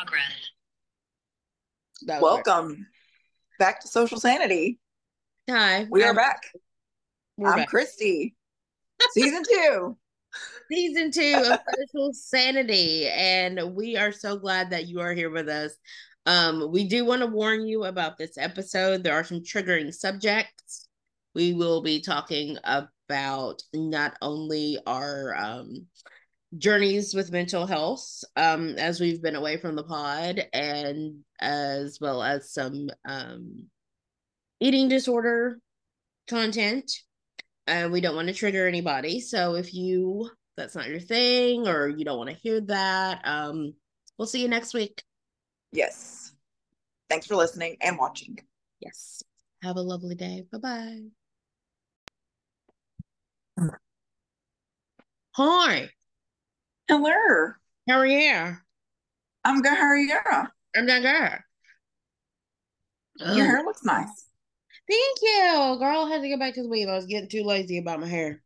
Progress. That was Welcome back to Social Sanity. Hi. We are I'm- back. we're I'm back. Christy. Season two. Season two of Social Sanity. And we are so glad that you are here with us. Um, we do want to warn you about this episode. There are some triggering subjects. We will be talking about not only our um journeys with mental health um as we've been away from the pod and as well as some um eating disorder content and we don't want to trigger anybody. So if you that's not your thing or you don't want to hear that um we'll see you next week. Yes. Thanks for listening and watching. yes. Have a lovely day. Bye-bye. Hi Hello. how are you I'm good. How are you? i'm not good Your hair looks nice. Thank you, girl. I had to get back to the weave. I was getting too lazy about my hair.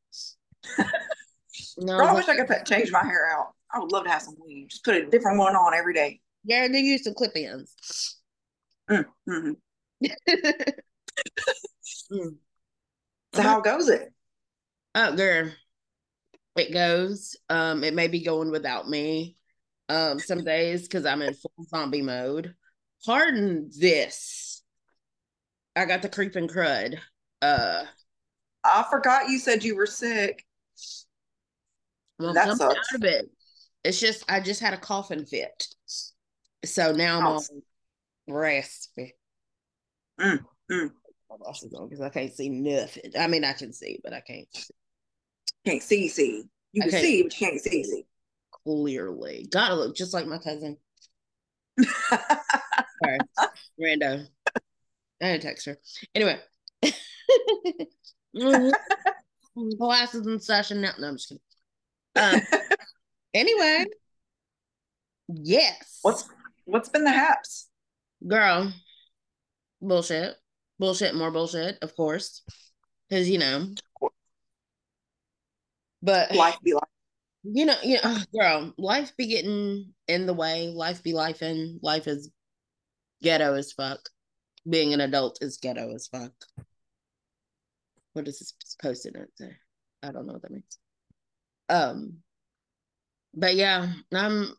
no, Girl, I wish I could put, change my hair out. I would love to have some weave. Just put a different one on every day. yeah, they use to clip ins. Mm, mhm. Mm. So how goes it? Oh, girl, it goes. Um, it may be going without me. Um, some days because I'm in full zombie mode. Pardon this. I got the creeping crud. Uh, I forgot you said you were sick. well, That out of it. It's just I just had a coughing fit, so now I'm on raspy. Mm, mm. My glasses on because I can't see nothing. I mean, I can see, but I can't see Can't see, see. You can Okay. see, but you can't see, see. clearly. Gotta look just like my cousin. Sorry, rando. I didn't text her. Anyway, glasses and such, and now, no, I'm just kidding. Um, anyway, yes, what's what's been the haps? girl? Bullshit, bullshit, more bullshit, of course, because you know. But Life be like. you know, you know, girl, life be getting in the way. Life be life and life is ghetto as fuck. Being an adult is ghetto as fuck. What is this posted it say? I don't know what that means. Um, but yeah, I'm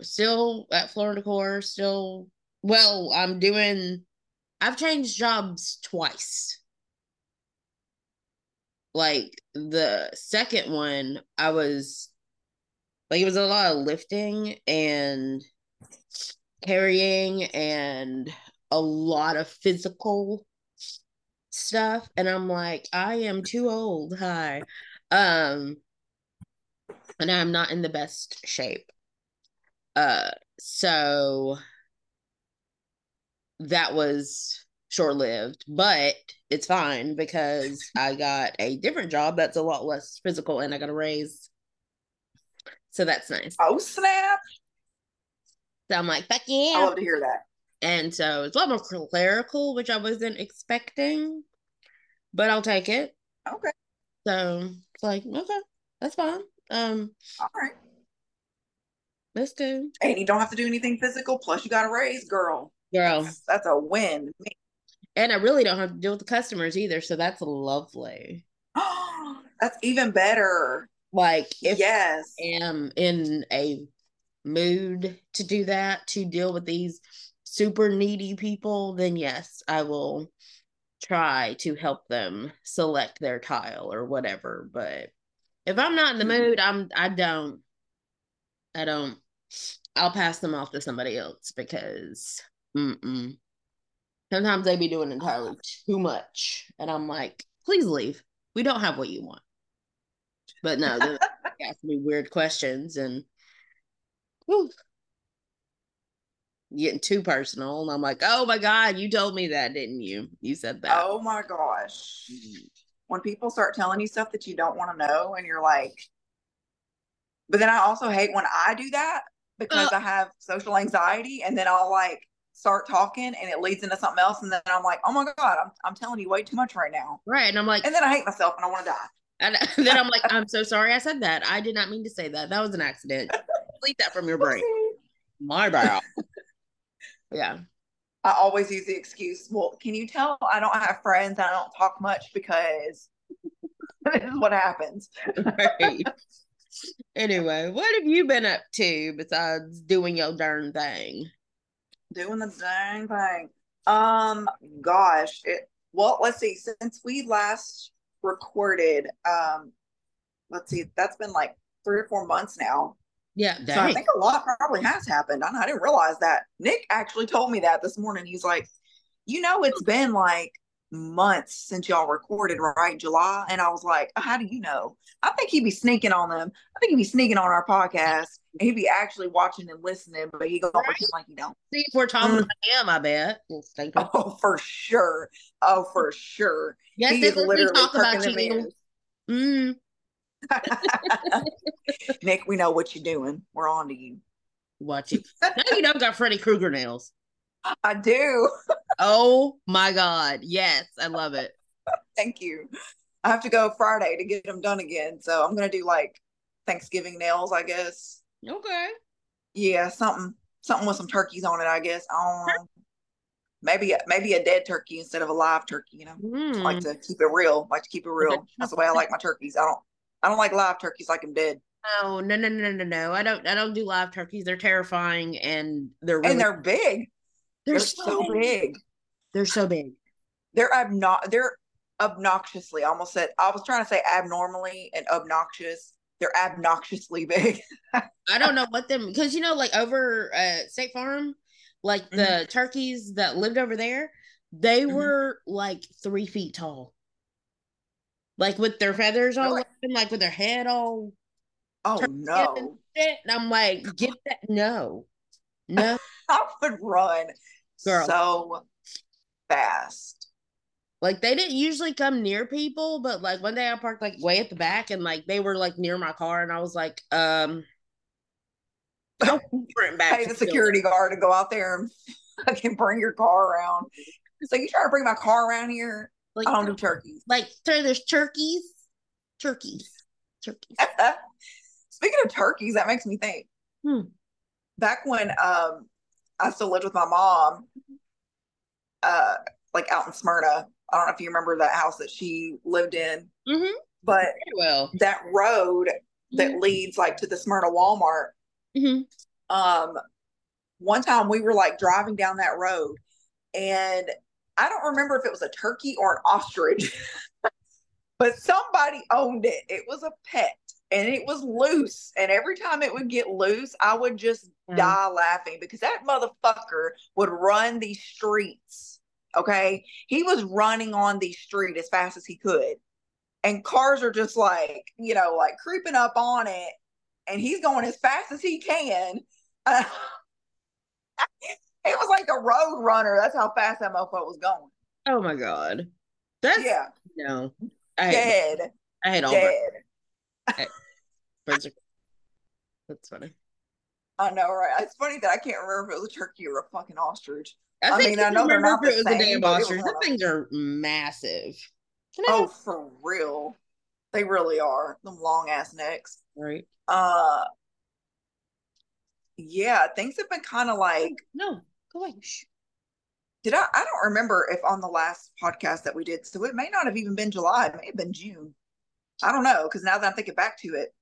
still at Floor & Decor. Still, well, I'm doing. I've changed jobs twice. Like the second one, I was like it was a lot of lifting and carrying and a lot of physical stuff and I'm like I am too old hi. Um and I'm not in the best shape. Uh so that was short-lived but it's fine because I got a different job that's a lot less physical and I got a raise so that's nice Oh snap! so I'm like fuck yeah. I love to hear that. And so it's a lot more clerical, which I wasn't expecting, but I'll take it. Okay, So it's like, okay, that's fine. Um, all right. let's do. And you don't have to do anything physical. Plus, you got a raise, girl. Girl. That's, that's a win. And I really don't have to deal with the customers either. So that's lovely. that's even better. Like if yes. I am in a mood to do that, to deal with these super needy people, then yes, I will try to help them select their tile or whatever. But if I'm not in the Mhm. mood, I'm I don't I don't I'll pass them off to somebody else because mm-mm. Sometimes they be doing entirely too much. And I'm like, please leave. We don't have what you want. But no, they ask me weird questions and whew, getting too personal. And I'm like, oh my God, you told me that, didn't you? You said that. Oh my gosh. When people start telling you stuff that you don't want to know, and you're like, but then I also hate when I do that because Uh. I have social anxiety, and then I'll like start talking and it leads into something else, and then I'm like, oh my god, I'm I'm telling you way too much right now, Right. And I'm like, and then I hate myself and I want to die. and then I'm like, I'm so sorry I said that. I did not mean to say that. That was an accident. Delete that from your brain. My bad. yeah. I always use the excuse, well, can you tell I don't have friends? I don't talk much because this is what happens. Right. anyway, what have you been up to besides doing your darn thing? Doing the dang thing. Um, gosh, it, well, let's see. Since we last recorded, um, let's see, that's been like three or four months now. Yeah, So I think a lot probably has happened. I, I didn't realize that. Nick actually told me that this morning. He's like, you know, it's been like months since y'all recorded, right? July. And I was like, how do you know? I think he'd be sneaking on them. I think he'd be sneaking on our podcast he'd be actually watching and listening, but he gonna Right. pretend like he don't. See if we're talking Mm. about him, I bet. We'll think of- Oh, for sure. Oh, for sure. yes, he is literally talk about you. Mm, Nick, we know what you're doing. We're on to you. watch it. Now you don't got Freddy Krueger nails. I do. Oh my God. Yes, I love it. Thank you. I have to go Friday to get them done again. So I'm gonna do like Thanksgiving nails, I guess. Okay. Yeah, something something with some turkeys on it, I guess. I. Maybe maybe a dead turkey instead of a live turkey, you know. Mm. like to keep it real. like to keep it real. That's the way I like my turkeys. I don't I don't like live turkeys like them dead. Oh no, no, no, no, no. I don't. I don't do live turkeys. They're terrifying, and they're really, And they're big. they're, They're so big. They're so big. They're obno- they're obnoxiously. I almost said I was trying to say abnormally and obnoxious. They're obnoxiously big. I don't know what them because you know, like over uh State Farm, like the turkeys that lived over there, they Mhm. were like three feet tall. Like with their feathers all Really? and like with their head all Oh no. shit. And I'm like, get that no. No. I would run Girl. so fast. Like they didn't usually come near people, but like one day I parked like way at the back and like they were like near my car and I was like, um I'll back Pay the security guard to go out there and fucking bring your car around. So you trying to bring my car around here? Like, I don't do turkeys. like so there's turkeys, turkeys, turkeys. Speaking of turkeys, that makes me think. Hmm. Back when um I still lived with my mom, uh, like out in Smyrna. I don't know if you remember that house that she lived in, Mm-hmm. but well. that road that leads like to the Smyrna Walmart. Mm-hmm. Um, one time we were like driving down that road, and I don't remember if it was a turkey or an ostrich, but somebody owned it. It was a pet, and it was loose. And every time it would get loose, I would just Mm. die laughing because that motherfucker would run these streets. Okay, he was running on the street as fast as he could, and cars are just like you know like creeping up on it, and he's going as fast as he can. Uh, it was like a road runner. That's how fast that mofo was going. Oh my god. That's Yeah, no. I hate, dead, I hate all birds. dead. birds are, that's funny. I know, right? It's funny that I can't remember if it was a turkey or a fucking ostrich. I, I think mean, I know they're remember not if it the was a same, damn but it was ostrich. Those things are massive. Oh, for real. They really are. Them long ass necks. right. Uh yeah, things have been kind of like No, go away. Shh. did I I don't remember if on the last podcast that we did, so it may not have even been July, it may have been June. I don't know, because now that I'm thinking back to it,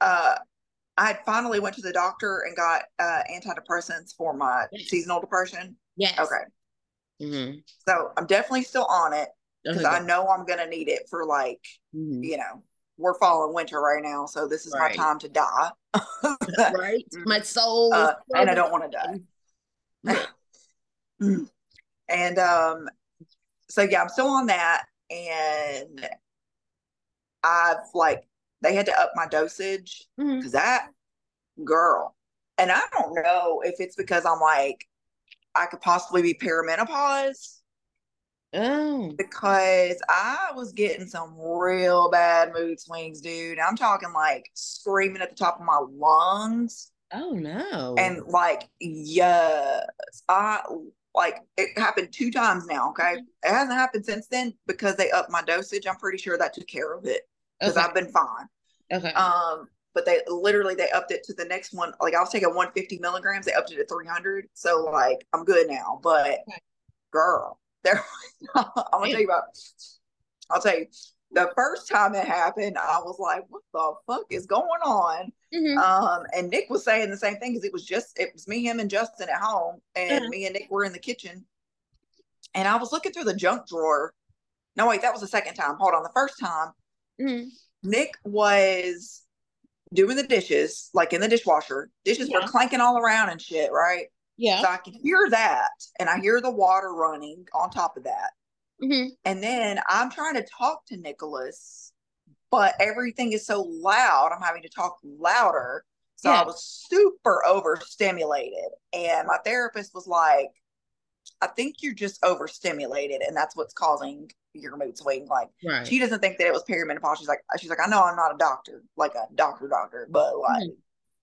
uh I had finally went to the doctor and got uh antidepressants for my Yes. seasonal depression. Yes. Okay. Mm-hmm. So I'm definitely still on it because I know I'm gonna need it for like, mhm. you know, we're fall and winter right now, so this is Right. my time to die. right. My soul. is Uh, and I don't want to die. Yeah. Mm. and um so yeah i'm still on that and i've like they had to up my dosage mm-hmm. because that girl. And i don't know if it's because i'm like i could possibly be perimenopause Oh. because i was getting some real bad mood swings dude. I'm talking like screaming at the top of my lungs. Oh no. and like yes i like it happened two times now okay? Mm-hmm. It hasn't happened since then because they upped my dosage. I'm pretty sure that took care of it because okay. i've been fine okay. um but they literally they upped it to the next one. Like I was taking 150 milligrams, they upped it to 300. So like I'm good now. But girl, there I'm gonna tell you about. I'll tell you the first time it happened, I was like, "What the fuck is going on?" Mm-hmm. Um, and Nick was saying the same thing because it was just it was me, him, and Justin at home, and mm-hmm. me and Nick were in the kitchen. And I was looking through the junk drawer. No, wait, that was the second time. Hold on, the first time, mm-hmm. Nick was doing the dishes, like in the dishwasher. Dishes yeah. were clanking all around and shit, right? Yeah. So I can hear that, and I hear the water running on top of that. Mm-hmm. And then I'm trying to talk to Nicholas, but everything is so loud. I'm having to talk louder. So yeah. I was super overstimulated. And my therapist was like, I think you're just overstimulated, and that's what's causing your mood swing. Like right. she doesn't think that it was perimenopause. She's like, she's like, I know I'm not a doctor, like a doctor doctor, but like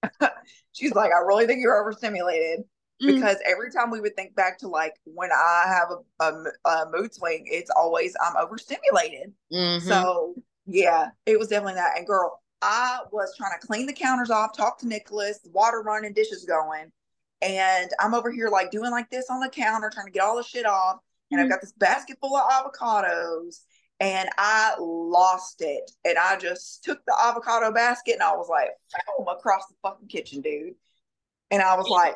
mm-hmm. she's like, I really think you're overstimulated. Mm-hmm. because every time we would think back to like when I have a, a, a mood swing, it's always I'm overstimulated. Mm-hmm. So yeah, it was definitely that. And girl, I was trying to clean the counters off, talk to Nicholas, water running, dishes going, and I'm over here like doing like this on the counter, trying to get all the shit off. And mm-hmm. I've got this basket full of avocados, and I lost it. And I just took the avocado basket and I was like, boom, across the fucking kitchen, dude. And I was like,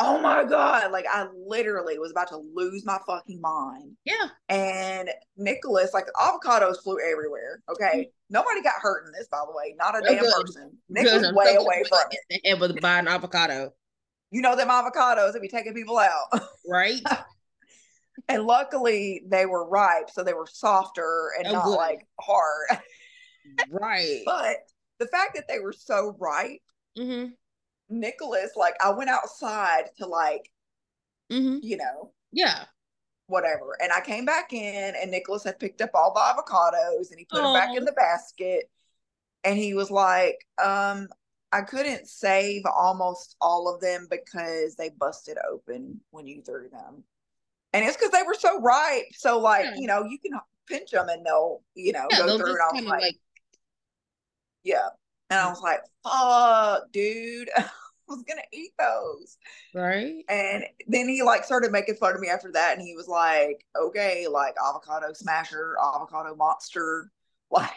oh my god like i literally was about to lose my fucking mind yeah and nicholas like avocados flew everywhere okay mm-hmm. nobody got hurt in this by the way not a damn good. person good. was way away from it able to buy an avocado you know them avocados that be taking people out right and luckily they were ripe so they were softer and oh, not good. like hard right but the fact that they were so ripe mm-hmm Nicholas, like I went outside to like, mm-hmm. you know, yeah, whatever. And I came back in, and Nicholas had picked up all the avocados and he put Aww. them back in the basket. And he was like, um, I couldn't save almost all of them because they busted open when you threw them. And it's because they were so ripe. So, like, yeah. you know, you can pinch them and they'll, you know, yeah, go through it. I was like, like, yeah. And I was like, fuck, dude. I was gonna eat those. Right. And then he like started making fun of me after that. And he was like, okay, like avocado smasher, avocado monster. Like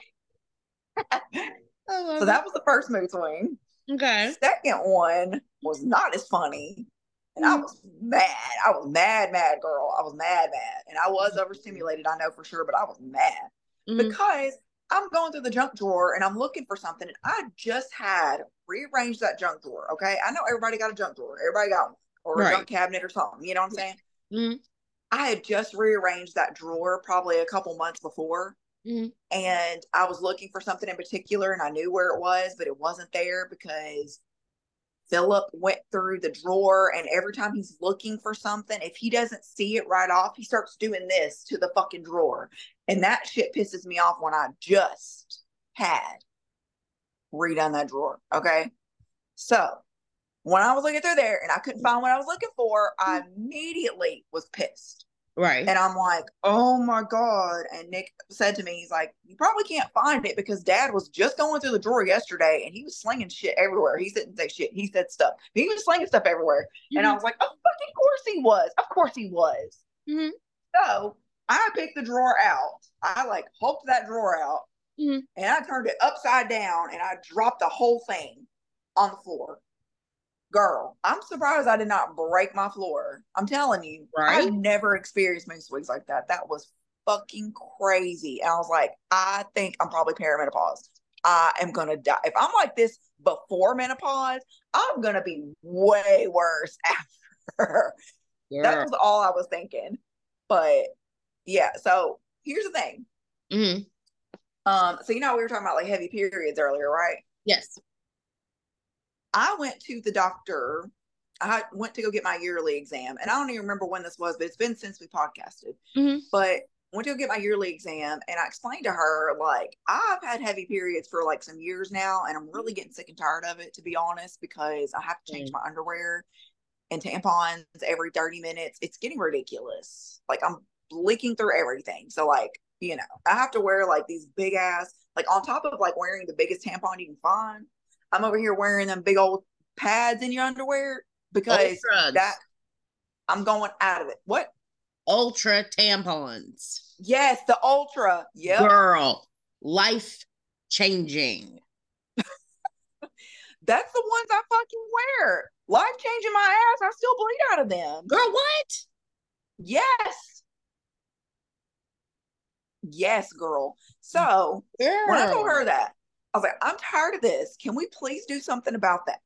so that was the first mood swing. Okay. Second one was not as funny. And I was mad. I was mad, mad girl. I was mad, mad. And I was overstimulated, I know for sure, but I was mad mm-hmm. because I'm going through the junk drawer and I'm looking for something. And I just had rearranged that junk drawer. Okay. I know everybody got a junk drawer. Everybody got one or right. a junk cabinet or something. You know what I'm saying? Mm-hmm. I had just rearranged that drawer probably a couple months before. Mm-hmm. And I was looking for something in particular and I knew where it was, but it wasn't there because Philip went through the drawer and every time he's looking for something, if he doesn't see it right off, he starts doing this to the fucking drawer. And that shit pisses me off when I just had redone that drawer. Okay. So when I was looking through there and I couldn't find what I was looking for, I immediately was pissed. Right. And I'm like, oh my God. And Nick said to me, he's like, you probably can't find it because dad was just going through the drawer yesterday and he was slinging shit everywhere. He didn't say shit. He said stuff. He was slinging stuff everywhere. Mm-hmm. And I was like, oh, fucking course he was. Of course he was. Mm-hmm. So I picked the drawer out. I like hulked that drawer out mm-hmm. and I turned it upside down and I dropped the whole thing on the floor girl, I'm surprised I did not break my floor. I'm telling you, right? I've never experienced mood swings like that. That was fucking crazy. And I was like, I think I'm probably perimenopause. I am gonna die. If I'm like this before menopause, I'm gonna be way worse after. Yeah. That was all I was thinking. But yeah, so here's the thing. Mm-hmm. Um, so you know we were talking about like heavy periods earlier, right? Yes. I went to the doctor. I went to go get my yearly exam, and I don't even remember when this was, but it's been since we podcasted. Mm-hmm. But went to go get my yearly exam, and I explained to her like I've had heavy periods for like some years now, and I'm really getting sick and tired of it, to be honest, because I have to change mm-hmm. my underwear and tampons every 30 minutes. It's getting ridiculous. Like I'm leaking through everything. So like you know, I have to wear like these big ass, like on top of like wearing the biggest tampon you can find, I'm over here wearing them big old pads in your underwear because Ultras. that I'm going out of it. What? Ultra tampons. Yes, the ultra. Yep. Girl, life changing. That's the ones I fucking wear. Life changing my ass. I still bleed out of them. Girl, what? Yes. Yes, girl. So Girl. when I told her that, I was like, I'm tired of this. Can we please do something about that?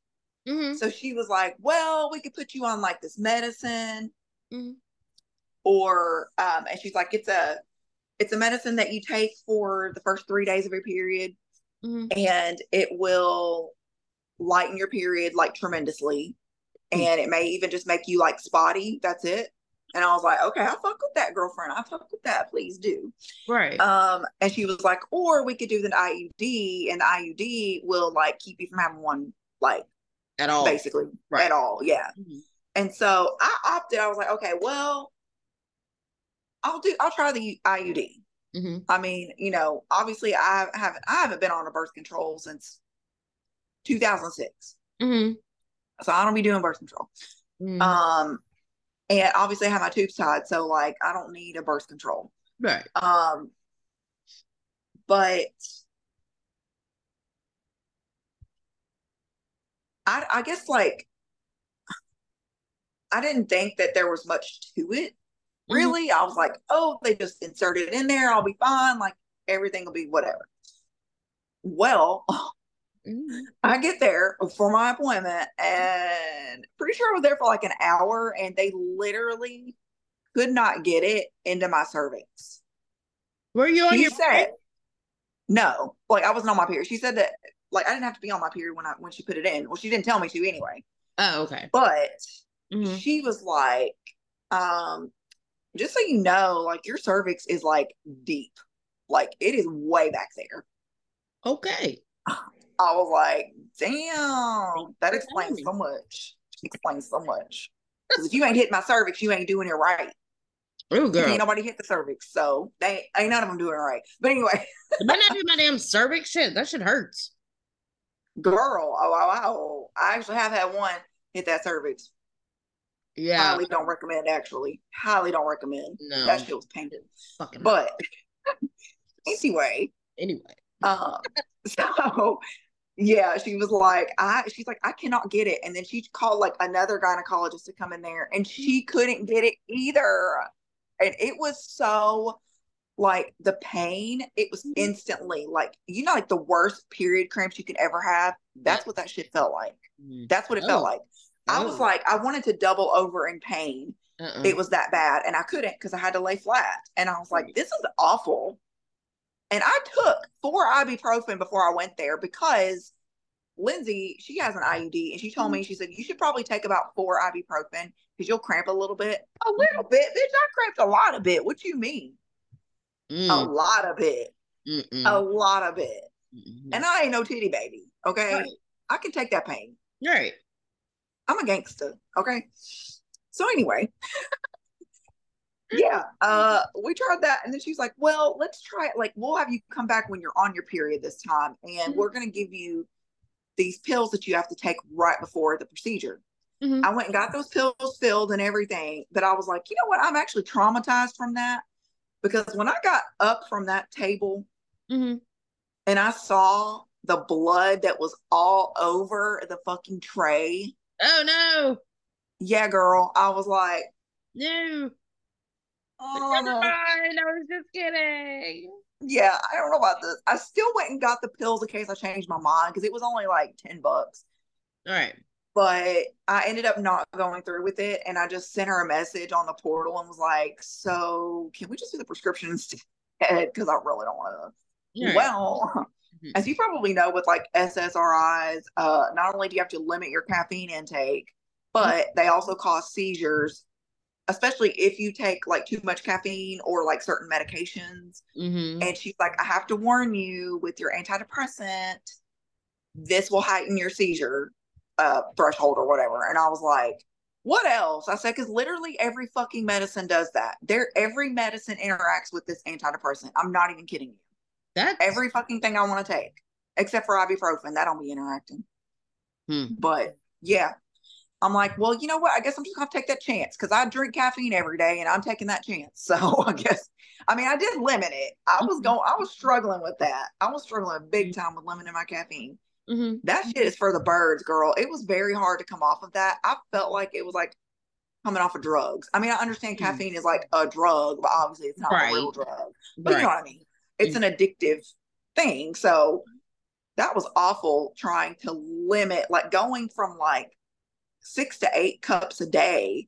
Mhm, So she was like, Well, we could put you on like this medicine, mhm. or um, and she's like, It's a it's a medicine that you take for the first three days of your period, Mhm. and it will lighten your period like tremendously. Hmm. And it may even just make you like spotty. That's it. And I was like, okay, I fuck with that girlfriend. I fuck with that. Please do. Right. Um, and she was like, or we could do the IUD, and the IUD will like keep you from having one, like At all. basically Right. at all. Yeah. Mhm. And so I opted. I was like, okay, well, I'll do. I'll try the IUD. Mhm. I mean, you know, obviously, I haven't. I haven't been on a birth control since 2006, Mhm. so I don't be doing birth control. Mhm. Um, and obviously, I have my tubes tied, so like, I don't need a birth control. right. Um, but I, I guess like I didn't think that there was much to it. Mhm. Really, I was like, oh, they just inserted it in there, I'll be fine. Like everything will be whatever. Well, Mhm. I get there for my appointment, and pretty sure I was there for like an hour, and they literally could not get it into my cervix. Were you on She your said, period? no, like I wasn't on my period. She said that like I didn't have to be on my period when I when she put it in. Well, she didn't tell me to anyway. Oh, okay. But Mhm. she was like, um, just so you know, like your cervix is like deep, like it is way back there. Okay. I was like, damn, that explains so much. Explains so much. Because if you ain't hitting my cervix, you ain't doing it right. Oh, girl. Ain't nobody hit the cervix, so they ain't none of them doing it right. But anyway, It better not be my damn cervix shit. That shit hurts. girl, oh, oh, oh, I actually have had one hit that cervix. Yeah. Highly don't recommend. Actually, highly don't recommend. No. That shit was painful. Fucking. But anyway, anyway. um, so yeah, she was like, I she's like, I cannot get it. And then she called like another gynecologist to come in there and she couldn't get it either. And it was so like the pain, it was instantly like, you know, like the worst period cramps you could ever have. That's what that shit felt like. Mm. That's what it Oh. felt like. I was Oh. like, I wanted to double over in pain. Uh-uh. It was that bad. And I couldn't because I had to lay flat. And I was like, this is awful. And I took four ibuprofen before I went there because Lindsay, she has an IUD, and she told me, she said, you should probably take about four ibuprofen because you'll cramp a little bit. A little bit, bitch. I cramped a lot of bit. What do you mean? A Mm, lot of it. mm-mm, A lot of it. mm-mm. And I ain't no titty baby. Okay. Right. I can take that pain. Right. I'm a gangster. Okay. So anyway, yeah, uh, we tried that, and then she's like, "Well, let's try it. Like, we'll have you come back when you're on your period this time, and Mhm. we're gonna give you these pills that you have to take right before the procedure." Mhm. I went and got those pills filled and everything, but I was like, you know what? I'm actually traumatized from that because when I got up from that table Mhm. and I saw the blood that was all over the fucking tray, Oh no. yeah, girl, I was like, No. Oh Never mind. I was just kidding. Yeah, I don't know about this. I still went and got the pills in case I changed my mind because it was only like 10 bucks. All right. But I ended up not going through with it. And I just sent her a message on the portal and was like, so can we just do the prescription instead? Because I really don't want to. Right. Well, Mhm. as you probably know, with like SSRIs, uh, not only do you have to limit your caffeine intake, but they also cause seizures, especially if you take like too much caffeine or like certain medications. Mhm. And she's like, I have to warn you with your antidepressant, this will heighten your seizure uh, threshold or whatever. And I was like, what else? I said, because literally every fucking medicine does that. There, every medicine interacts with this antidepressant. I'm not even kidding you. That's Every fucking thing I want to take, except for ibuprofen, that don't be interacting. Hmm. But yeah, I'm like, well, you know what? I guess I'm just gonna take that chance because I drink caffeine every day and I'm taking that chance. So I guess I mean I did limit it. I was Mhm. going I was struggling with that. I was struggling big time with limiting my caffeine. Mm-hmm. That shit is for the birds, girl. It was very hard to come off of that. I felt like it was like coming off of drugs. I mean, I understand Mhm. caffeine is like a drug, but obviously it's not a real drug. But you know what I mean? It's an addictive thing. So that was awful trying to limit, like going from like six to eight cups a day,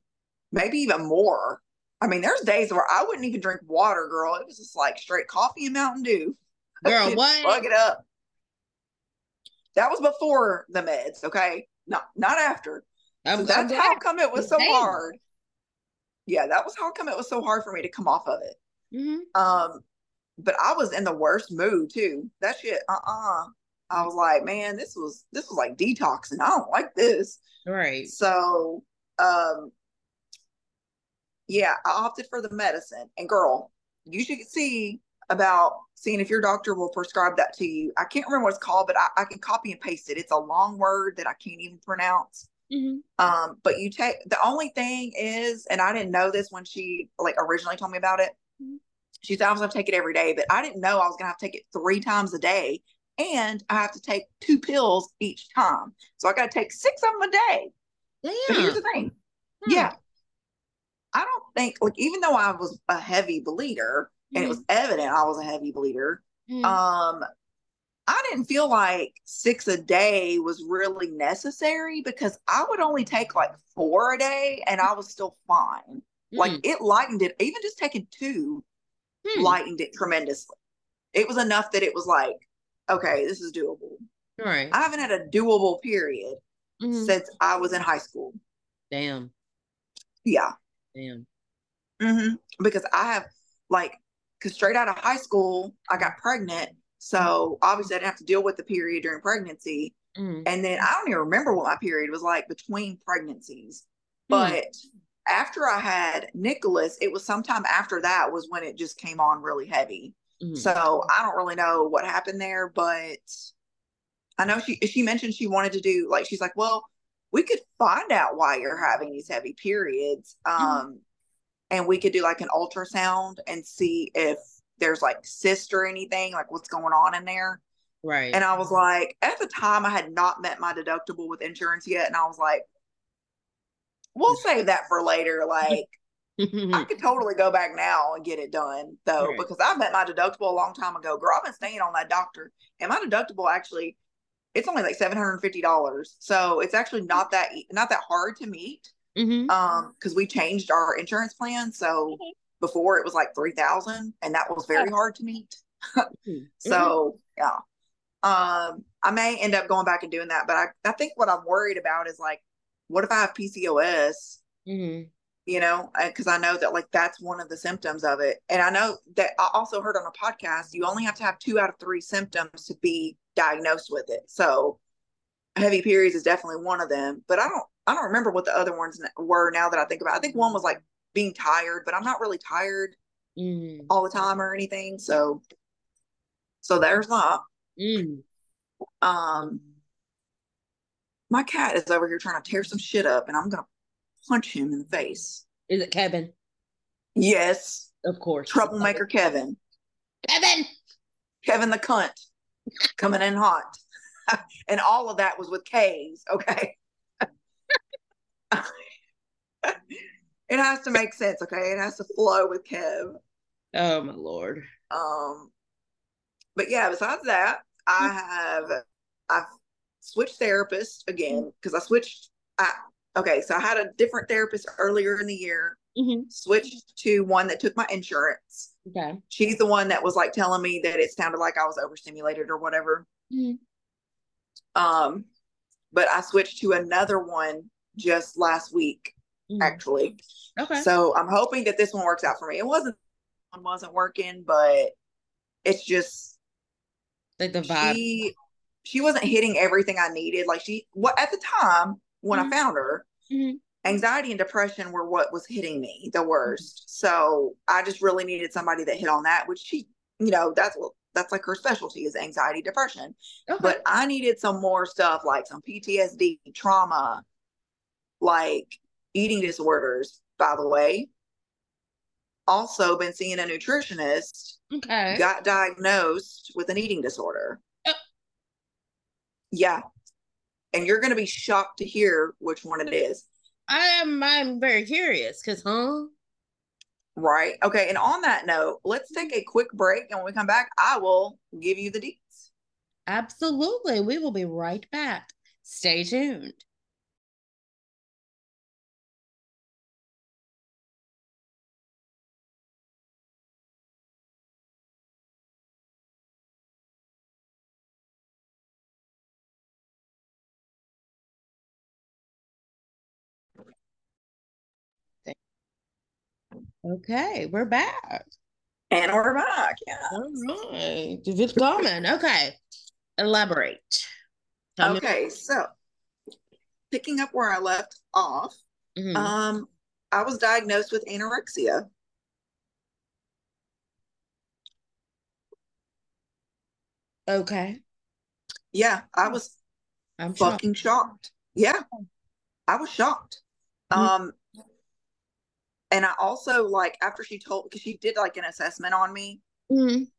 maybe even more. I mean, there's days where I wouldn't even drink water, girl. It was just like straight coffee and Mountain Dew. Girl, what? Plug it up. That was before the meds, okay? Not not after. So that's glad. how come it was so Damn. hard. Yeah, that was how come it was so hard for me to come off of it. Mhm. Um, but I was in the worst mood too. That shit, uh-uh. I was like, man, this was this was like detoxing. I don't like this. Right. So um yeah, I opted for the medicine. And girl, you should see about seeing if your doctor will prescribe that to you. I can't remember what it's called, but I, I can copy and paste it. It's a long word that I can't even pronounce. Mhm. Um, but you take the only thing is, and I didn't know this when she like originally told me about it. Mhm. She said I was gonna take it every day, but I didn't know I was gonna have to take it three times a day, and I have to take two pills each time. So I gotta take six of them a day. But here's the thing, Hmm. yeah, I don't think like even though I was a heavy bleeder and it was evident I was a heavy bleeder, Mhm. um I didn't feel like six a day was really necessary because I would only take like four a day and I was still fine. Like Mm. it lightened it, even just taking two Hmm. lightened it tremendously. It was enough that it was like, okay, this is doable. right. I haven't had a doable period Mhm. since I was in high school. Damn. Yeah. Damn. hmm Because I have like, because straight out of high school, I got pregnant. So obviously I didn't have to deal with the period during pregnancy. Mhm. And then I don't even remember what my period was like between pregnancies. Hmm. But after I had Nicholas, it was sometime after that was when it just came on really heavy. Mhm. So I don't really know what happened there, but I know she she mentioned she wanted to do like she's like, well, we could find out why you're having these heavy periods. Um and we could do like an ultrasound and see if there's like cyst or anything, like what's going on in there. right. And I was like, at the time, I had not met my deductible with insurance yet. And I was like, we'll save that for later. Like, I could totally go back now and get it done, though, Right. because I met my deductible a long time ago. Girl, I've been staying on that doctor. And my deductible actually, it's only like $750. So it's actually not that, not that hard to meet. Mhm. Um, because we changed our insurance plan. So before it was like 3000 and that was very hard to meet. Mhm. So yeah. Um, I may end up going back and doing that, but I, I think what I'm worried about is like, what if I have PCOS? You know, because I know that like that's one of the symptoms of it. And I know that I also heard on a podcast, you only have to have two out of three symptoms to be diagnosed with it. So heavy periods is definitely one of them. But I don't I don't remember what the other ones were now that I think about. it. I think one was like being tired, but I'm not really tired Mhm. all the time or anything. So so there's that. Mm. Um, my cat is over here trying to tear some shit up, and I'm gonna punch him in the face. Is it Kevin? Yes, Of course. troublemaker Kevin, Kevin. Kevin the cunt, coming in hot, and all of that was with K's. Okay, it has to make sense. Okay, it has to flow with Kev. Oh my lord. Um, but yeah, besides that, I have I've switched therapists again because I switched. I okay, so I had a different therapist earlier in the year. Mhm. Switched to one that took my insurance. Okay. She's the one that was like telling me that it sounded like I was overstimulated or whatever. Mhm. Um, but I switched to another one just last week, Mhm. actually. Okay. So I'm hoping that this one works out for me. It wasn't one wasn't working, but it's just like the vibe. she she wasn't hitting everything I needed. Like she what at the time when Mhm. I found her, Mhm. anxiety and depression were what was hitting me the worst. So I just really needed somebody that hit on that, which she, you know, that's what that's like her specialty is anxiety depression. Okay. But I needed some more stuff like some PTSD, trauma, like eating disorders, by the way. Also been seeing a nutritionist, okay. got diagnosed with an eating disorder. Oh. Yeah. And you're gonna be shocked to hear which one it is. I am I'm very curious because huh? Right. Okay. And on that note, let's take a quick break. And when we come back, I will give you the deets. Absolutely. We will be right back. Stay tuned. Okay, we're back. And we're back. Yeah. All right. Willkommen. Okay. Elaborate. Tell me- Okay. So picking up where I left off, Mhm. um, I was diagnosed with anorexia. okay. Yeah, I was I'm fucking shocked. Yeah. I was shocked. Mhm. Um and I also like after she told because she did like an assessment on me, Mhm.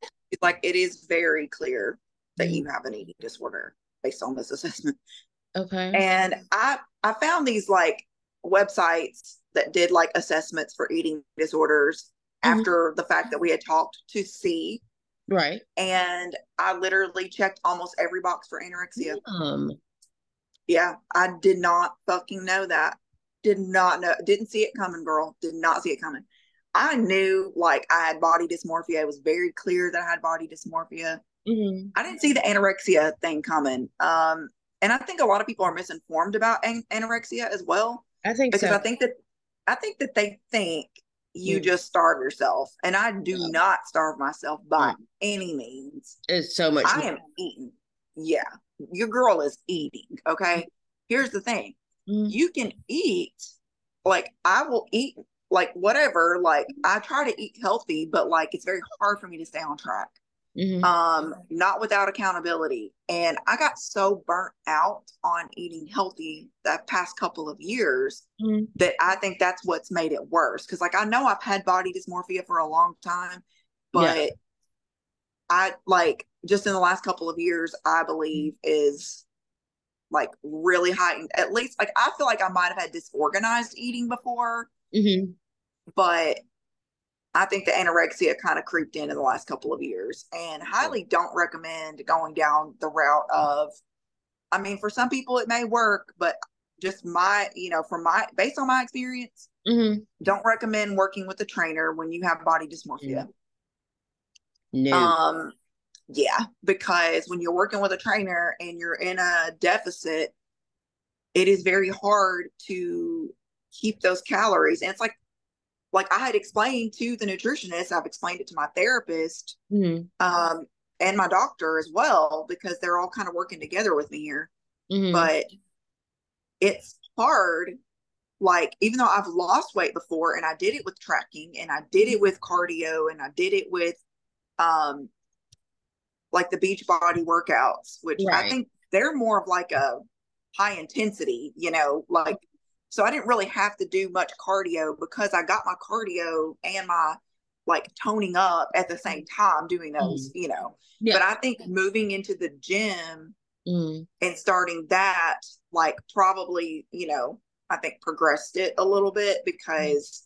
like it is very clear that you have an eating disorder based on this assessment. Okay. And I I found these like websites that did like assessments for eating disorders Mhm. after the fact that we had talked to see. right. And I literally checked almost every box for anorexia. Um. Yeah, I did not fucking know that. Did not know. Didn't see it coming, girl. Did not see it coming. I knew like I had body dysmorphia. It was very clear that I had body dysmorphia. mhm. I didn't see the anorexia thing coming. Um, and I think a lot of people are misinformed about an- anorexia as well I think because so. I think that I think that they think you Mm. just starve yourself, and I do Yeah. not starve myself by Mm. any means. it's so much. I am eating. Yeah, your girl is eating. Okay. Here's the thing: Mhm. you can eat. Like I will eat like whatever. Like I try to eat healthy, but like it's very hard for me to stay on track Mhm. um not without accountability and i got so burnt out on eating healthy that past couple of years Mhm. that i think that's what's made it worse because like i know i've had body dysmorphia for a long time but Yeah. i like just in the last couple of years i believe is like really heightened at least like i feel like i might have had disorganized eating before Mhm. but I think the anorexia kind of creeped in in the last couple of years and highly don't recommend going down the route of I mean for some people it may work but just my you know from my based on my experience Mhm. don't recommend working with a trainer when you have body dysmorphia. No. Um yeah, because when you're working with a trainer and you're in a deficit it is very hard to keep those calories and it's like like I had explained to the nutritionist, I've explained it to my therapist, Mhm. um, and my doctor as well, because they're all kind of working together with me here. Mhm. But it's hard. Like, even though I've lost weight before and I did it with tracking and I did it with cardio and I did it with um like the beach body workouts, which I think they're more of like a high intensity, you know, like so I didn't really have to do much cardio because I got my cardio and my like toning up at the same time doing those, you know. Yeah. But I think moving into the gym Mhm. and starting that like probably, you know, I think progressed it a little bit because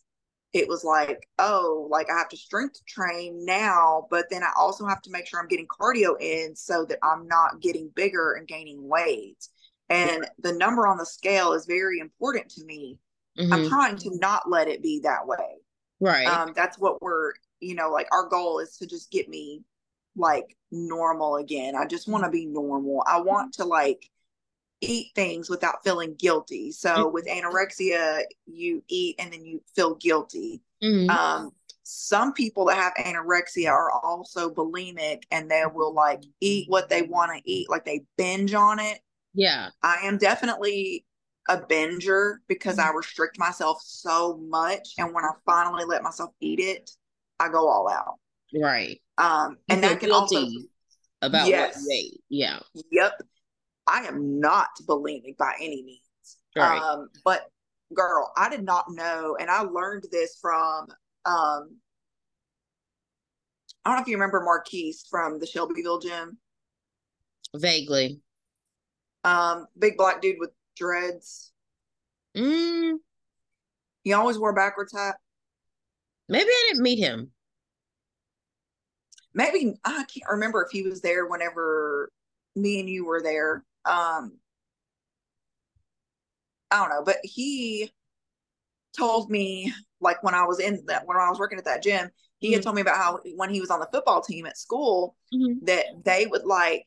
it was like, oh, like I have to strength train now, but then I also have to make sure I'm getting cardio in so that I'm not getting bigger and gaining weight. And the number on the scale is very important to me. I'm Mhm. trying to not let it be that way. Right. Um, that's what we're, you know, like our goal is to just get me like normal again. I just want to be normal. I want to like eat things without feeling guilty. So with anorexia, you eat and then you feel guilty. Mhm. Um, some people that have anorexia are also bulimic and they will like eat what they want to eat, like they binge on it. yeah. I am definitely a binger because I restrict myself so much. And when I finally let myself eat it, I go all out. Right. Um, and that can also about Yes. what. Yeah. Yep. I am not bulimic by any means. Right. Um, but girl, I did not know, and I learned this from um I don't know if you remember Marquise from the Shelbyville gym. Vaguely. Um, big black dude with dreads. Mm, He always wore a backwards hat. maybe I didn't meet him. Maybe I can't remember if he was there whenever me and you were there. Um I don't know, but he told me like when I was in that when I was working at that gym, he had Mhm. told me about how when he was on the football team at school Mhm. that they would like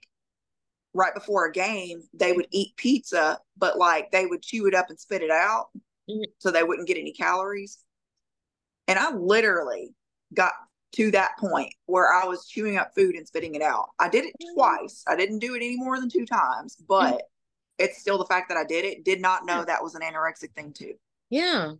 right before a game they would eat pizza but like they would chew it up and spit it out Mhm. so they wouldn't get any calories and i literally got to that point where i was chewing up food and spitting it out i did it Mm. twice i didn't do it any more than two times but it's still the fact that i did it did not know that was an anorexic thing too Yeah.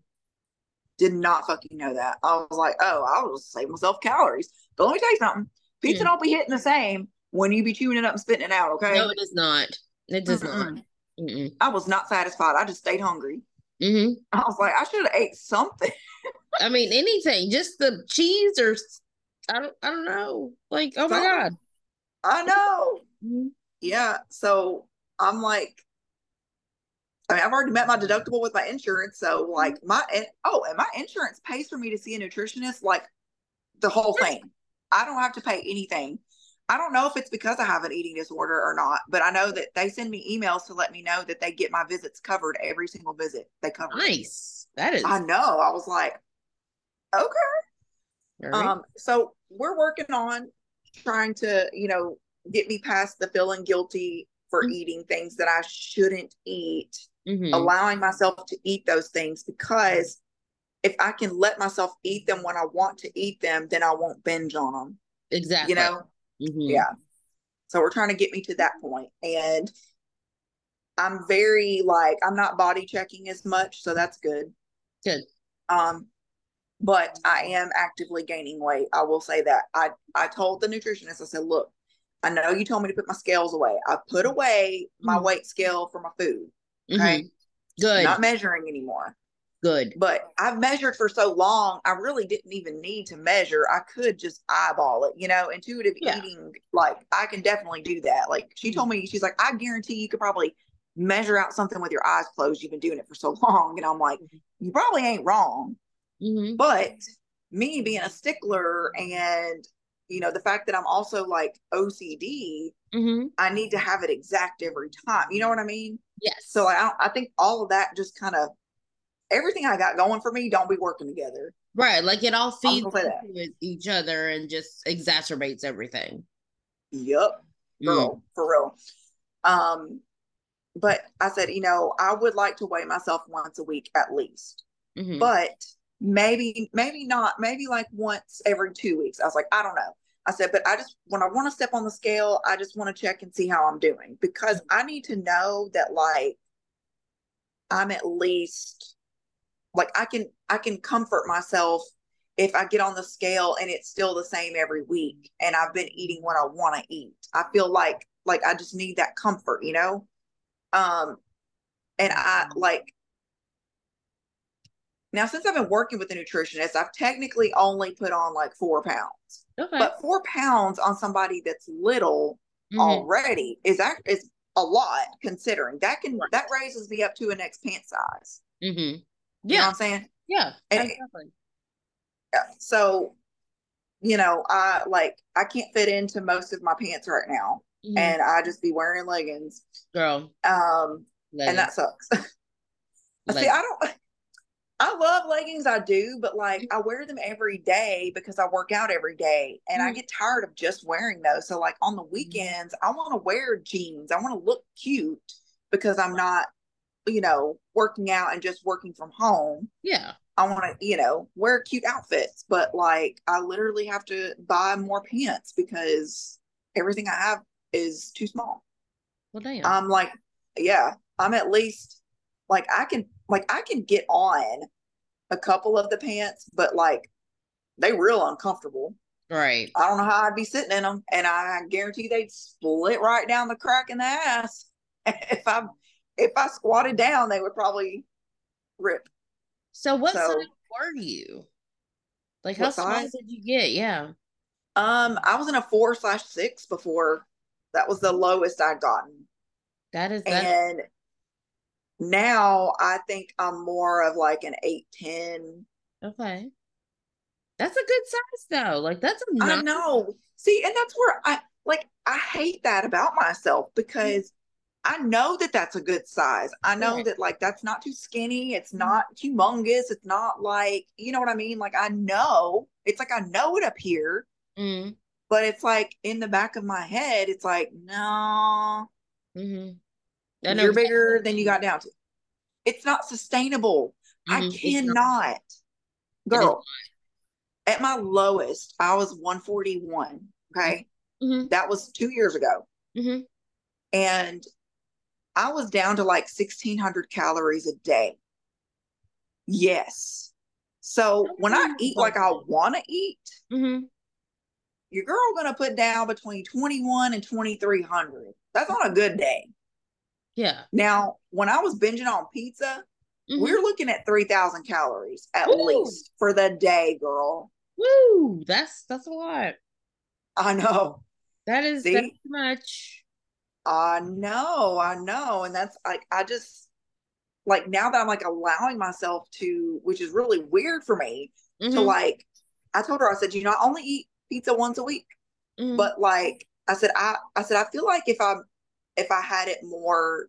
did not fucking know that i was like oh i was saving myself calories but let me tell you something pizza Mm. don't be hitting the same when you be chewing it up and spitting it out okay No, it does not. It does Mm-mm. not. Mm-mm. I was not satisfied. I just stayed hungry. hmm I was like, I should have ate something. I mean, anything, just the cheese or I don't, I don't know. Like, oh my god. I know. Mhm. Yeah. So I'm like, I mean, I've already met my deductible with my insurance. So like my and oh, and my insurance pays for me to see a nutritionist, like the whole thing. I don't have to pay anything. I don't know if it's because I have an eating disorder or not, but I know that they send me emails to let me know that they get my visits covered every single visit. They cover. Nice. That is. I know. I was like, okay. Right. Um, so we're working on trying to, you know, get me past the feeling guilty for Mhm. eating things that I shouldn't eat, Mhm. allowing myself to eat those things because if I can let myself eat them when I want to eat them, then I won't binge on them, exactly. you know? Mhm. Yeah. So we're trying to get me to that point and I'm very like I'm not body checking as much, so that's good. Good. Um but I am actively gaining weight. I will say that. I I told the nutritionist I said, "Look, I know you told me to put my scales away. I put away my Mhm. weight scale for my food. Mhm. Okay? Good. Not measuring anymore. Good. But I've measured for so long, I really didn't even need to measure. I could just eyeball it, you know, intuitive Yeah. eating. Like I can definitely do that. Like she told me, she's like, I guarantee you could probably measure out something with your eyes closed. You've been doing it for so long. And I'm like, Mhm. you probably ain't wrong. Hmm But me being a stickler and, you know, the fact that I'm also like OCD, hmm I need to have it exact every time. You know what I mean? Yes. So I, I think all of that just kind of everything I got going for me don't be working together. right, like it all feeds gonna say that. into each other and just exacerbates everything. Yep, Mm. for real. Um, but I said, you know, I would like to weigh myself once a week at least, Mhm. but maybe, maybe not, maybe like once every two weeks. I was like, I don't know. I said, but I just when I want to step on the scale, I just want to check and see how I'm doing because I need to know that like I'm at least like I can I can comfort myself if I get on the scale and it's still the same every week and I've been eating what I want to eat. I feel like like I just need that comfort, you know? Um and I like now since I've been working with a nutritionist, I've technically only put on like four pounds. okay. But four pounds on somebody that's little Mhm. already is that is a lot considering that can Right. that raises me up to a next pant size. Mm-hmm. You know Yeah. what I'm saying? Yeah. And- exactly. Yeah. So, you know, I like I can't fit into most of my pants right now, Mhm. and I just be wearing leggings. Girl. Um, and that leggings, sucks. See. I don't. I love leggings, I do, but like I wear them every day because I work out every day, and I Mhm. get tired of just wearing those. So, like on the weekends, I want to wear jeans. I want to look cute because I'm not, you know, working out and just working from home. Yeah. I want to, you know, wear cute outfits, but like I literally have to buy more pants because everything I have is too small. Well, damn. I'm like, yeah, I'm at least like I can like I can get on a couple of the pants, but like they real uncomfortable. Right. I don't know how I'd be sitting in them, and I guarantee they'd split right down the crack in the ass. if I if I squatted down, they would probably rip. So what so, size were you? Like how small size? did you get? Yeah. Um, I was in a four slash six before. That was the lowest I'd gotten. That is that. And now I think I'm more of like an eight ten. Okay. That's a good size though. Like that's a nice- I know. See, and that's where I like I hate that about myself because I know that that's a good size. I know right. that like that's not too skinny. It's mm-hmm. not humongous. It's not like, you know what I mean? Like I know. It's like I know it up here. Mm. But it's like in the back of my head, it's like, no. Mm-hmm. You're bigger than you got down to. It's not sustainable. Mm-hmm. I cannot. Girl, at my lowest, I was 141. Okay. Mm-hmm. That was two years ago. Mm-hmm. And I was down to like 1600 calories a day. Yes. So when I eat like I want to eat, mm-hmm. your girl gonna put down between 21 and 2300. That's on a good day. Yeah. Now, when I was binging on pizza, mm-hmm. we're looking at 3000 calories at least for the day, girl. Woo! That's that's a lot. I know. That is that's much. I know, I know. And that's like I just like now that I'm like allowing myself to, which is really weird for me, mm-hmm. to like I told her, I said, you know, I only eat pizza once a week. Mm-hmm. But like I said, I I said, I feel like if I if I had it more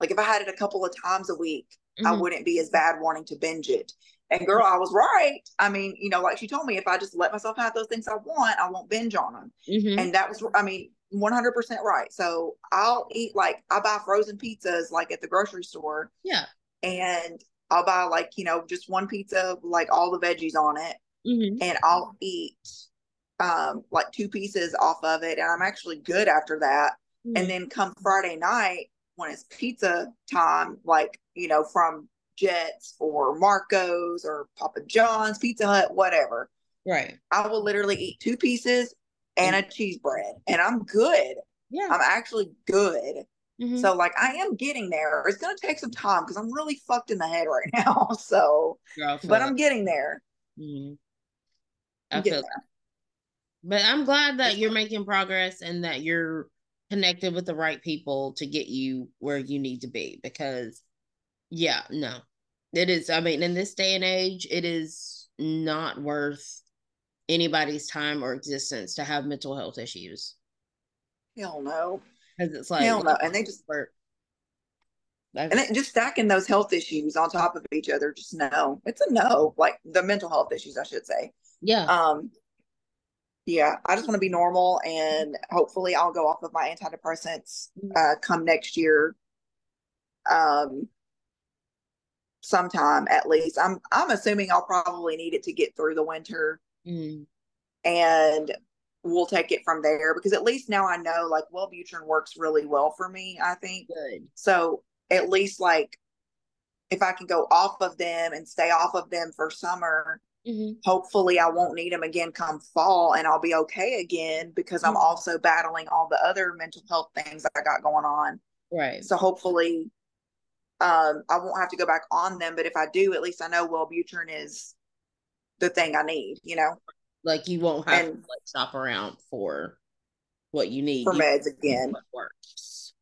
like if I had it a couple of times a week, mm-hmm. I wouldn't be as bad wanting to binge it. And girl, I was right. I mean, you know, like she told me, if I just let myself have those things I want, I won't binge on them. Mm-hmm. And that was, I mean, 100% right. So I'll eat like, I buy frozen pizzas like at the grocery store. Yeah. And I'll buy like, you know, just one pizza, like all the veggies on it. Mm-hmm. And I'll eat um like two pieces off of it. And I'm actually good after that. Mm-hmm. And then come Friday night, when it's pizza time, like, you know, from Jets or Marco's or Papa John's, Pizza Hut, whatever. Right. I will literally eat two pieces and a cheese bread and I'm good. Yeah. I'm actually good. Mm-hmm. So like I am getting there. It's gonna take some time because I'm really fucked in the head right now. So but I'm getting there. Mm-hmm. I feel there. But I'm glad that you're making progress and that you're connected with the right people to get you where you need to be because yeah, no. It is I mean in this day and age it is not worth anybody's time or existence to have mental health issues. Hell no. Because it's like hell no. And they just work. And then just stacking those health issues on top of each other, just no. It's a no. Like the mental health issues, I should say. Yeah. Um yeah, I just want to be normal and hopefully I'll go off of my antidepressants mm-hmm. uh come next year. Um sometime at least. I'm I'm assuming I'll probably need it to get through the winter. Mm. And we'll take it from there because at least now I know like Wellbutrin works really well for me, I think. Good. So at least like if I can go off of them and stay off of them for summer, mm-hmm. hopefully I won't need them again come fall and I'll be okay again because mm-hmm. I'm also battling all the other mental health things I got going on. Right. So hopefully um, I won't have to go back on them. But if I do, at least I know Wellbutrin is the thing I need, you know? Like you won't have and, to like shop around for what you need for you meds again. works.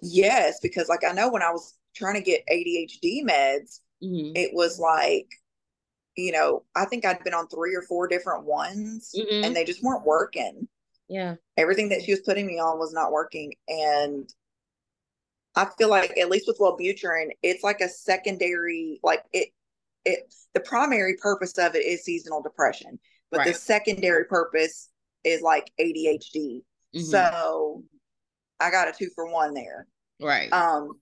Yes, because like I know when I was trying to get ADHD meds, mm-hmm. it was like, you know, I think I'd been on three or four different ones mm-hmm. and they just weren't working. Yeah. Everything that she was putting me on was not working. And I feel like at least with Wellbutrin, it's like a secondary, like it, it. The primary purpose of it is seasonal depression, but right. the secondary purpose is like ADHD. Mm-hmm. So I got a two for one there. Right. Um,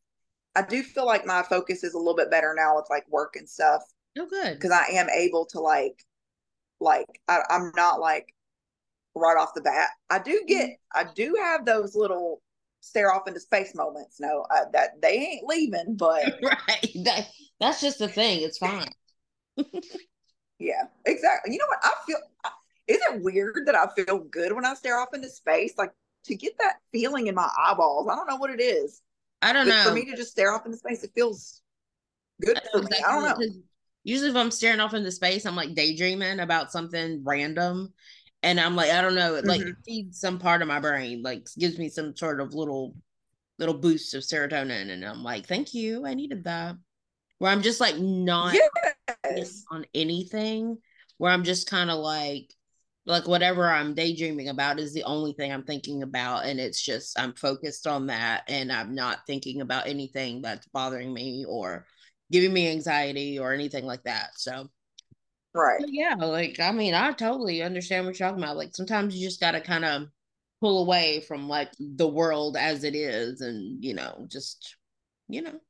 I do feel like my focus is a little bit better now with like work and stuff. Oh, good. Because I am able to like, like I, I'm not like right off the bat. I do get, mm-hmm. I do have those little stare off into space moments. No, uh, that they ain't leaving, but right. That, that's just the thing. It's fine. yeah, exactly. You know what? I feel, is it weird that I feel good when I stare off into space? Like to get that feeling in my eyeballs. I don't know what it is. I don't but know. For me to just stare off into space, it feels good for exactly me. I don't know. Usually, if I'm staring off into space, I'm like daydreaming about something random, and I'm like, I don't know, it like mm-hmm. feeds some part of my brain, like gives me some sort of little little boost of serotonin, and I'm like, thank you, I needed that. Where I'm just like not yes. on anything, where I'm just kind of like like whatever I'm daydreaming about is the only thing I'm thinking about. And it's just, I'm focused on that and I'm not thinking about anything that's bothering me or giving me anxiety or anything like that. So, right. yeah, like, I mean, I totally understand what you're talking about. Like, sometimes you just got to kind of pull away from like the world as it is and, you know, just, you know,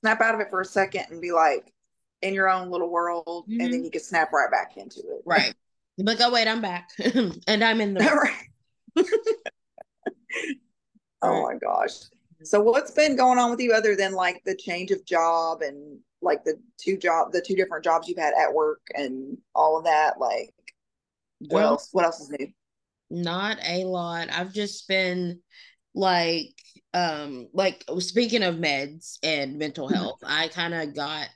snap out of it for a second and be like, in your own little world, mm-hmm. and then mm-hmm. you can snap right back into it. Right. But oh wait, I'm back, and I'm in the. oh my gosh! So what's been going on with you other than like the change of job and like the two job, the two different jobs you've had at work and all of that? Like, what well, else? What else is new? Not a lot. I've just been like um like speaking of meds and mental mm-hmm. health i kind of got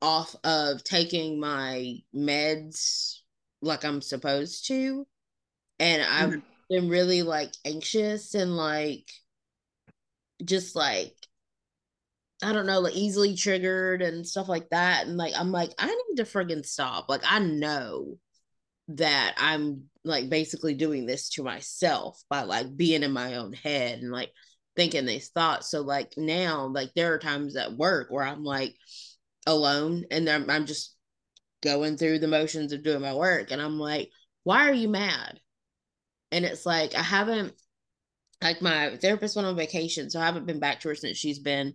off of taking my meds like I'm supposed to. And I've mm-hmm. been really like anxious and like just like I don't know, like easily triggered and stuff like that. And like I'm like, I need to friggin' stop. Like I know that I'm like basically doing this to myself by like being in my own head and like thinking these thoughts. So like now, like there are times at work where I'm like alone and I'm, I'm just going through the motions of doing my work. And I'm like, why are you mad? And it's like, I haven't, like, my therapist went on vacation. So I haven't been back to her since she's been,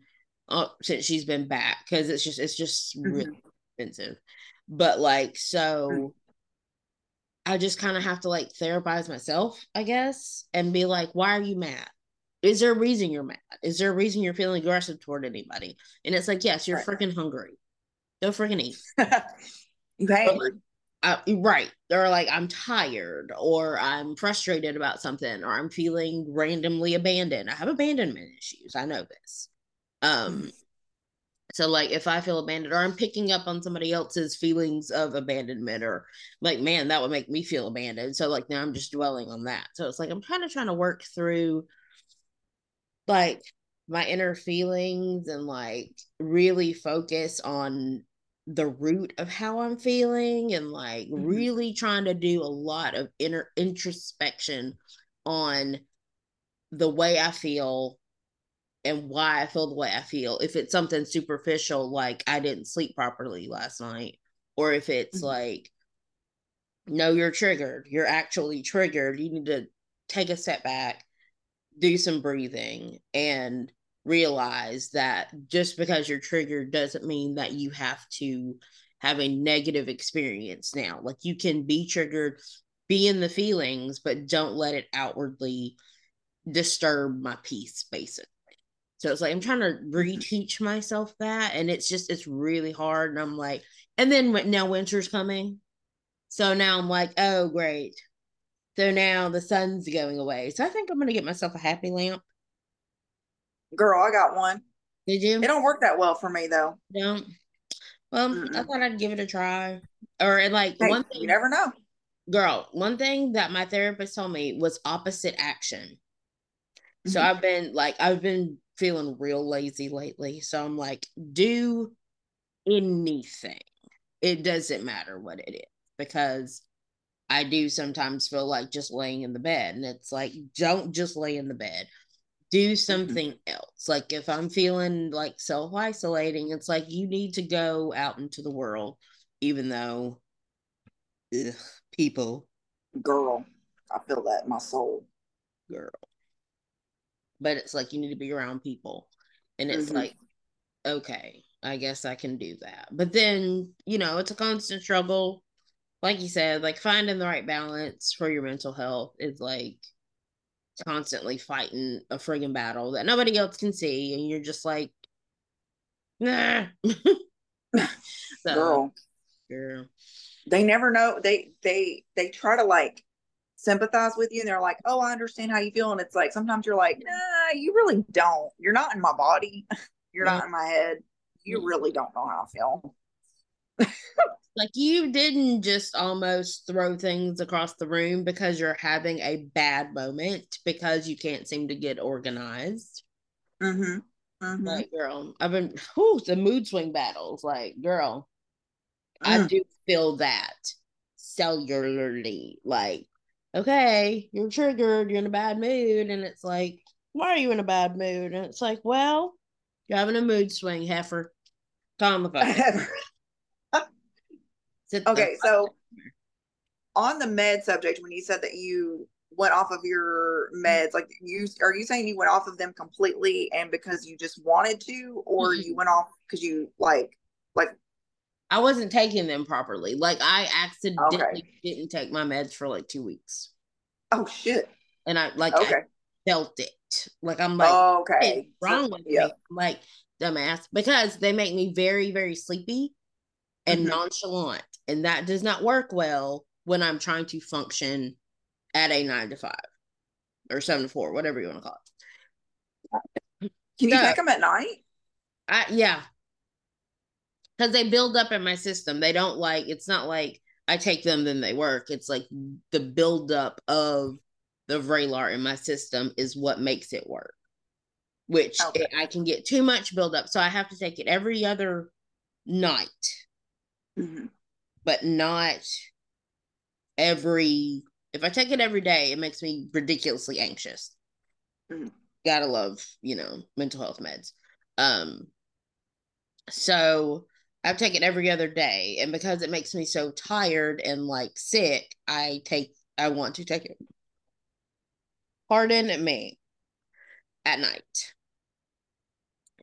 uh, since she's been back because it's just, it's just mm-hmm. really expensive. But like, so. Mm-hmm. I just kind of have to like therapize myself, I guess, and be like, why are you mad? Is there a reason you're mad? Is there a reason you're feeling aggressive toward anybody? And it's like, yes, you're right. freaking hungry. Go freaking eat. You Uh, right. Or like I'm tired or I'm frustrated about something or I'm feeling randomly abandoned. I have abandonment issues. I know this. Um so like if I feel abandoned or I'm picking up on somebody else's feelings of abandonment or like man that would make me feel abandoned. So like now I'm just dwelling on that. So it's like I'm kind of trying to work through like my inner feelings and like really focus on the root of how I'm feeling and like mm-hmm. really trying to do a lot of inner introspection on the way I feel and why I feel the way I feel. If it's something superficial, like I didn't sleep properly last night, or if it's mm-hmm. like, no, you're triggered, you're actually triggered, you need to take a step back, do some breathing, and realize that just because you're triggered doesn't mean that you have to have a negative experience now. Like you can be triggered, be in the feelings, but don't let it outwardly disturb my peace, basically. So it's like I'm trying to reteach myself that, and it's just it's really hard. And I'm like, and then now winter's coming, so now I'm like, oh great. So now the sun's going away. So I think I'm gonna get myself a happy lamp Girl, I got one. Did you? It don't work that well for me though. Don't. Well, Mm-mm. I thought I'd give it a try. Or like hey, one thing. You never know. Girl, one thing that my therapist told me was opposite action. So mm-hmm. I've been like I've been feeling real lazy lately. So I'm like, do anything. It doesn't matter what it is because I do sometimes feel like just laying in the bed. And it's like, don't just lay in the bed do mm-hmm. something mm-hmm. else. Like if I'm feeling like self isolating, it's like you need to go out into the world, even though ugh, people. Girl, I feel that in my soul. Girl. But it's like you need to be around people. And it's mm-hmm. like, okay, I guess I can do that. But then, you know, it's a constant struggle. Like you said, like finding the right balance for your mental health is like constantly fighting a friggin' battle that nobody else can see, and you're just like, nah. so, girl, girl. they never know. They they they try to like sympathize with you and they're like, oh, I understand how you feel. And it's like sometimes you're like, nah, you really don't. You're not in my body. You're yeah. not in my head. You really don't know how I feel. like you didn't just almost throw things across the room because you're having a bad moment because you can't seem to get organized. Mm-hmm. Mm-hmm. Like, girl, I've been whew, the mood swing battles. Like, girl, mm. I do feel that cellularly. Like, okay, you're triggered, you're in a bad mood, and it's like, why are you in a bad mood? And it's like, well, you're having a mood swing, heifer. Calm the fuck. okay, so on the med subject, when you said that you went off of your meds, like you are you saying you went off of them completely and because you just wanted to, or mm-hmm. you went off because you like like I wasn't taking them properly. Like I accidentally okay. didn't take my meds for like two weeks. Oh shit. And I like okay. I felt it. Like I'm like okay wrong with yep. me. I'm like dumbass because they make me very very sleepy and mm-hmm. nonchalant and that does not work well when I'm trying to function at a nine to five or seven to four, whatever you want to call it. Can you so, take them at night? I yeah, because they build up in my system. They don't like. It's not like I take them then they work. It's like the buildup of the Vraylar in my system is what makes it work. Which okay. I can get too much buildup, so I have to take it every other night, mm-hmm. but not every if I take it every day, it makes me ridiculously anxious. Mm. Gotta love, you know, mental health meds. Um, so I take it every other day, and because it makes me so tired and like sick, I take I want to take it. Pardon me. At night.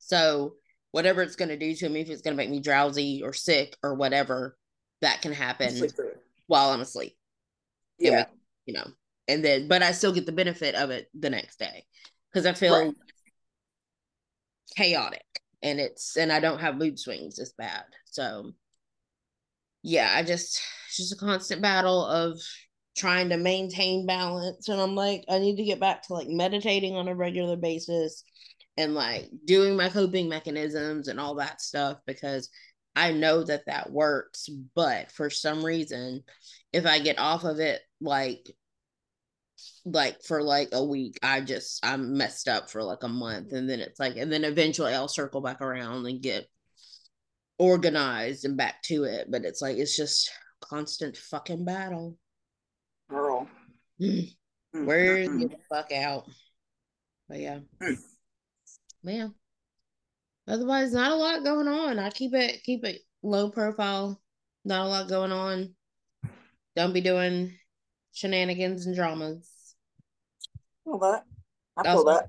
So whatever it's going to do to me, if it's going to make me drowsy or sick or whatever, that can happen while I'm asleep. Yeah you know, and then but I still get the benefit of it the next day because I feel right. chaotic and it's and I don't have mood swings as bad. So yeah, I just it's just a constant battle of trying to maintain balance and I'm like I need to get back to like meditating on a regular basis and like doing my coping mechanisms and all that stuff because I know that that works but for some reason if I get off of it like like for like a week i just i'm messed up for like a month and then it's like and then eventually i'll circle back around and get organized and back to it but it's like it's just constant fucking battle. Girl. Mm. where mm-hmm. the fuck out. But yeah. Mm. man otherwise not a lot going on. I keep it keep it low profile. Not a lot going on. Don't be doing shenanigans and dramas. Feel that. I feel that.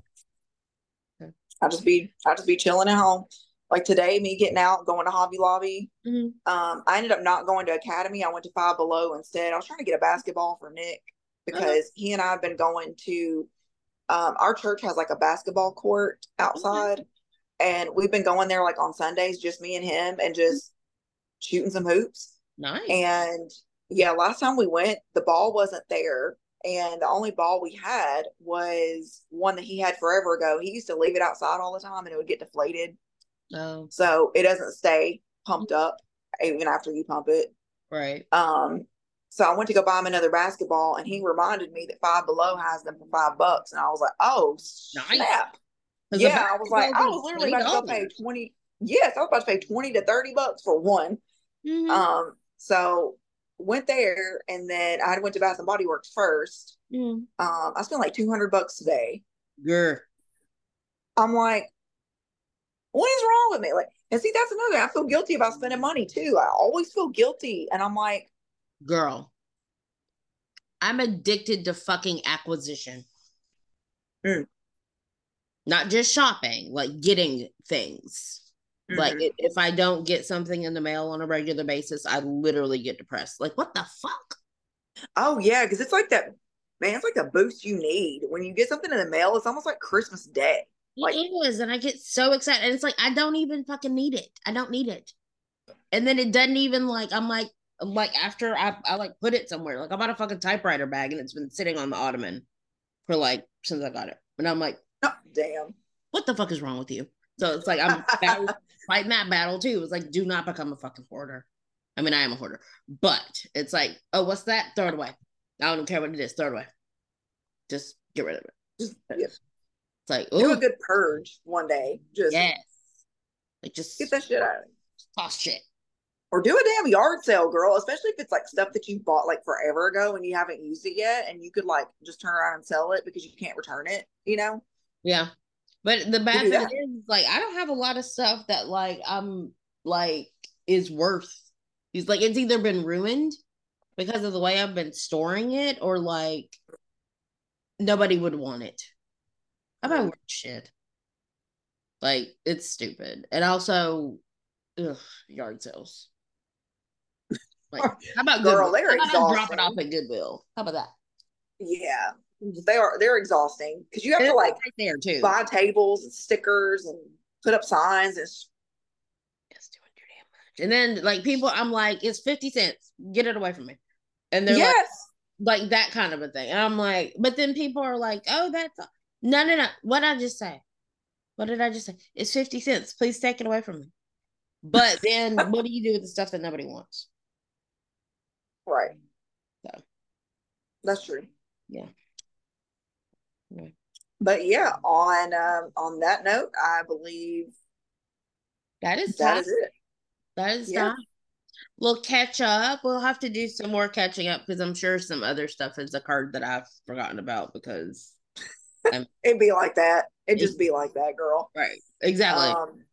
Okay. I just be I just be chilling at home. Like today, me getting out, going to Hobby Lobby. Mm-hmm. Um, I ended up not going to Academy. I went to Five Below instead. I was trying to get a basketball for Nick because uh-huh. he and I have been going to. Um, our church has like a basketball court outside, mm-hmm. and we've been going there like on Sundays, just me and him, and just shooting some hoops. Nice. And yeah, last time we went, the ball wasn't there. And the only ball we had was one that he had forever ago. He used to leave it outside all the time and it would get deflated. Oh. So it doesn't stay pumped up even after you pump it. Right. Um, so I went to go buy him another basketball and he reminded me that Five Below has them for five bucks. And I was like, oh, nice. snap. Yeah, I was like, I was literally about to go pay 20. Yes, I was about to pay 20 to 30 bucks for one. Mm-hmm. Um, so went there and then I went to Bath and Body Works first. Mm. Um, I spent like 200 bucks today. Girl. I'm like, what is wrong with me? Like, and see, that's another. I feel guilty about spending money too. I always feel guilty. And I'm like, girl, I'm addicted to fucking acquisition. Mm. Not just shopping, like getting things. Mm-hmm. Like if I don't get something in the mail on a regular basis, I literally get depressed. Like what the fuck? Oh yeah, because it's like that. Man, it's like the boost you need when you get something in the mail. It's almost like Christmas Day. Like, it is, and I get so excited. And it's like I don't even fucking need it. I don't need it. And then it doesn't even like I'm like, like after I, I like put it somewhere. Like I bought a fucking typewriter bag and it's been sitting on the ottoman for like since I got it. And I'm like, oh, damn. What the fuck is wrong with you? So it's like I'm fighting that battle too. It's like, do not become a fucking hoarder. I mean, I am a hoarder, but it's like, oh, what's that? Throw it away. I don't care what it is. Throw it away. Just get rid of it. Just, It's like, ooh. do a good purge one day. Just yes. Like just get that shit out. Of Toss shit. Or do a damn yard sale, girl. Especially if it's like stuff that you bought like forever ago and you haven't used it yet, and you could like just turn around and sell it because you can't return it. You know. Yeah. But the bad thing is, like, I don't have a lot of stuff that like I'm like is worth. He's like, it's either been ruined because of the way I've been storing it, or like nobody would want it. I buy weird shit. Like it's stupid, and also, ugh, yard sales. Like, how about Girl, Goodwill? They're how about drop it off at Goodwill? How about that? Yeah, they are. They're exhausting because you have to like right there too. buy tables and stickers and put up signs and. It's doing your damn much. And then like people, I'm like, it's fifty cents. Get it away from me. And they're yes. like, like that kind of a thing. And I'm like, but then people are like, oh, that's no, no, no. What I just say? What did I just say? It's fifty cents. Please take it away from me. But then, what do you do with the stuff that nobody wants? Right. So that's true. Yeah. But yeah, on um, on that note, I believe that is that is it. That is yeah. We'll catch up. We'll have to do some more catching up because I'm sure some other stuff is a card that I've forgotten about because it'd be like that. It'd just be like that, girl. Right. Exactly. Um,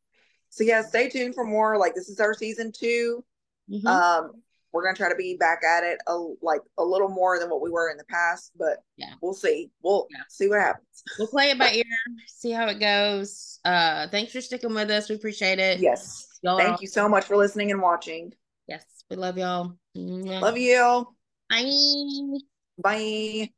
so yeah, stay tuned for more. Like this is our season 2 mm-hmm. Um, we're gonna try to be back at it a like a little more than what we were in the past, but yeah, we'll see. We'll yeah. see what happens. We'll play it by ear, see how it goes. Uh, thanks for sticking with us. We appreciate it. Yes. Y'all Thank you so much for listening and watching. Yes, we love y'all. Love you. Bye. Bye.